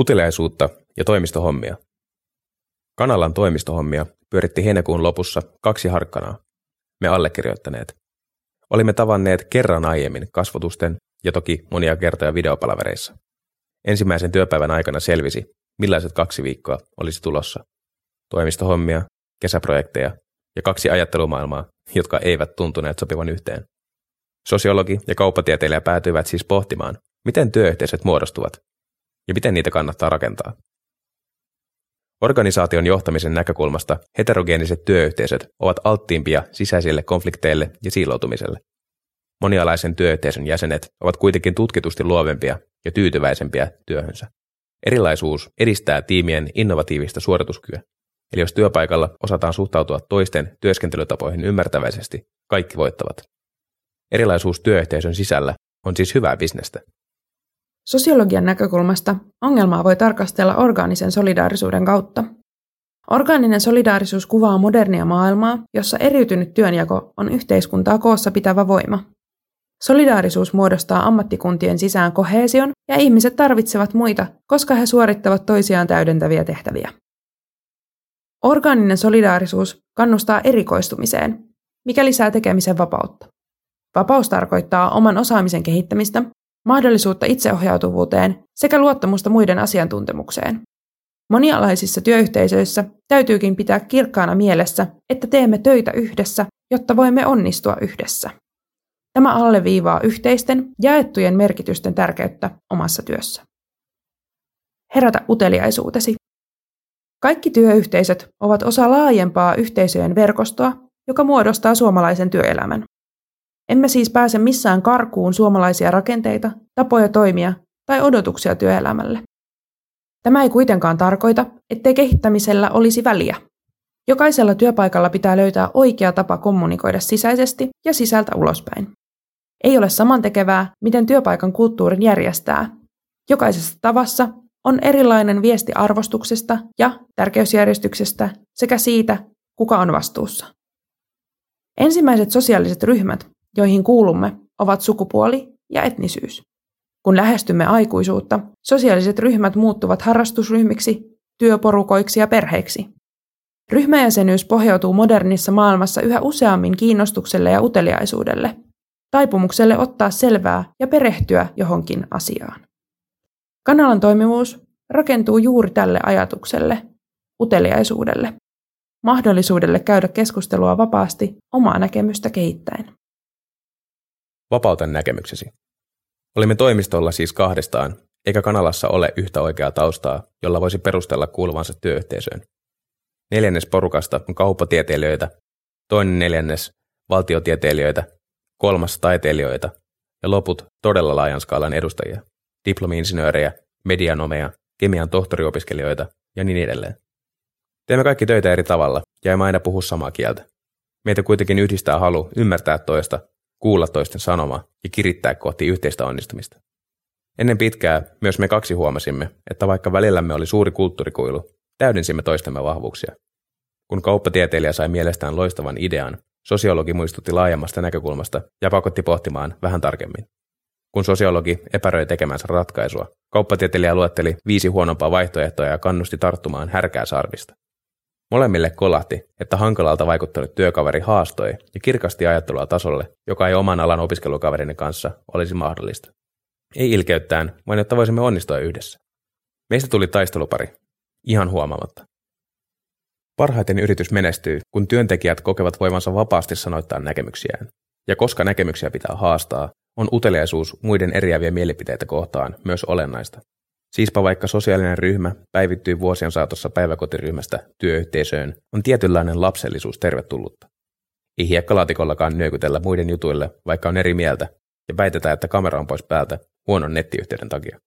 Uteliaisuutta ja toimistohommia. Kanalan toimistohommia pyöritti heinäkuun lopussa kaksi harkkanaa. Me allekirjoittaneet. Olimme tavanneet kerran aiemmin kasvotusten ja toki monia kertoja videopalavereissa. Ensimmäisen työpäivän aikana selvisi, millaiset kaksi viikkoa olisi tulossa. Toimistohommia, kesäprojekteja ja kaksi ajattelumaailmaa, jotka eivät tuntuneet sopivan yhteen. Sosiologi ja kauppatieteilijä päätyivät siis pohtimaan, miten työyhteisöt muodostuvat ja miten niitä kannattaa rakentaa. Organisaation johtamisen näkökulmasta heterogeeniset työyhteisöt ovat alttiimpia sisäisille konflikteille ja siiloutumiselle. Monialaisen työyhteisön jäsenet ovat kuitenkin tutkitusti luovempia ja tyytyväisempiä työhönsä. Erilaisuus edistää tiimien innovatiivista suorituskykyä. Eli jos työpaikalla osataan suhtautua toisten työskentelytapoihin ymmärtäväisesti, kaikki voittavat. Erilaisuus työyhteisön sisällä on siis hyvää bisnestä. Sosiologian näkökulmasta ongelmaa voi tarkastella orgaanisen solidaarisuuden kautta. Orgaaninen solidaarisuus kuvaa modernia maailmaa, jossa eriytynyt työnjako on yhteiskuntaa koossa pitävä voima. Solidaarisuus muodostaa ammattikuntien sisään kohesion ja ihmiset tarvitsevat muita, koska he suorittavat toisiaan täydentäviä tehtäviä. Orgaaninen solidaarisuus kannustaa erikoistumiseen, mikä lisää tekemisen vapautta. Vapaus tarkoittaa oman osaamisen kehittämistä mahdollisuutta itseohjautuvuuteen sekä luottamusta muiden asiantuntemukseen. Monialaisissa työyhteisöissä täytyykin pitää kirkkaana mielessä, että teemme töitä yhdessä, jotta voimme onnistua yhdessä. Tämä alleviivaa yhteisten, jaettujen merkitysten tärkeyttä omassa työssä. Herätä uteliaisuutesi. Kaikki työyhteisöt ovat osa laajempaa yhteisöjen verkostoa, joka muodostaa suomalaisen työelämän. Emme siis pääse missään karkuun suomalaisia rakenteita, tapoja toimia tai odotuksia työelämälle. Tämä ei kuitenkaan tarkoita, ettei kehittämisellä olisi väliä. Jokaisella työpaikalla pitää löytää oikea tapa kommunikoida sisäisesti ja sisältä ulospäin. Ei ole samantekevää, miten työpaikan kulttuurin järjestää. Jokaisessa tavassa on erilainen viesti arvostuksesta ja tärkeysjärjestyksestä sekä siitä, kuka on vastuussa. Ensimmäiset sosiaaliset ryhmät joihin kuulumme, ovat sukupuoli ja etnisyys. Kun lähestymme aikuisuutta, sosiaaliset ryhmät muuttuvat harrastusryhmiksi, työporukoiksi ja perheiksi. Ryhmäjäsenyys pohjautuu modernissa maailmassa yhä useammin kiinnostukselle ja uteliaisuudelle, taipumukselle ottaa selvää ja perehtyä johonkin asiaan. Kanalan toimivuus rakentuu juuri tälle ajatukselle, uteliaisuudelle, mahdollisuudelle käydä keskustelua vapaasti omaa näkemystä kehittäen. Vapautan näkemyksesi. Olimme toimistolla siis kahdestaan, eikä kanalassa ole yhtä oikeaa taustaa, jolla voisi perustella kuuluvansa työyhteisöön. Neljännes porukasta on kauppatieteilijöitä, toinen neljännes valtiotieteilijöitä, kolmas taiteilijoita ja loput todella laajan skaalan edustajia, diplomi-insinöörejä, medianomeja, kemian tohtoriopiskelijoita ja niin edelleen. Teemme kaikki töitä eri tavalla ja emme aina puhu samaa kieltä. Meitä kuitenkin yhdistää halu ymmärtää toista kuulla toisten sanomaa ja kirittää kohti yhteistä onnistumista. Ennen pitkää myös me kaksi huomasimme, että vaikka välillämme oli suuri kulttuurikuilu, täydensimme toistemme vahvuuksia. Kun kauppatieteilijä sai mielestään loistavan idean, sosiologi muistutti laajemmasta näkökulmasta ja pakotti pohtimaan vähän tarkemmin. Kun sosiologi epäröi tekemänsä ratkaisua, kauppatieteilijä luetteli viisi huonompaa vaihtoehtoa ja kannusti tarttumaan härkää sarvista. Molemmille kolahti, että hankalalta vaikuttanut työkaveri haastoi ja kirkasti ajattelua tasolle, joka ei oman alan opiskelukaverini kanssa olisi mahdollista. Ei ilkeyttään, vaan jotta voisimme onnistua yhdessä. Meistä tuli taistelupari, ihan huomaamatta. Parhaiten yritys menestyy, kun työntekijät kokevat voivansa vapaasti sanoittaa näkemyksiään. Ja koska näkemyksiä pitää haastaa, on uteliaisuus muiden eriäviä mielipiteitä kohtaan myös olennaista. Siispa vaikka sosiaalinen ryhmä päivittyy vuosien saatossa päiväkotiryhmästä työyhteisöön, on tietynlainen lapsellisuus tervetullutta. Ei hiekkalaatikollakaan nyökytellä muiden jutuille, vaikka on eri mieltä, ja väitetään, että kamera on pois päältä huonon nettiyhteyden takia.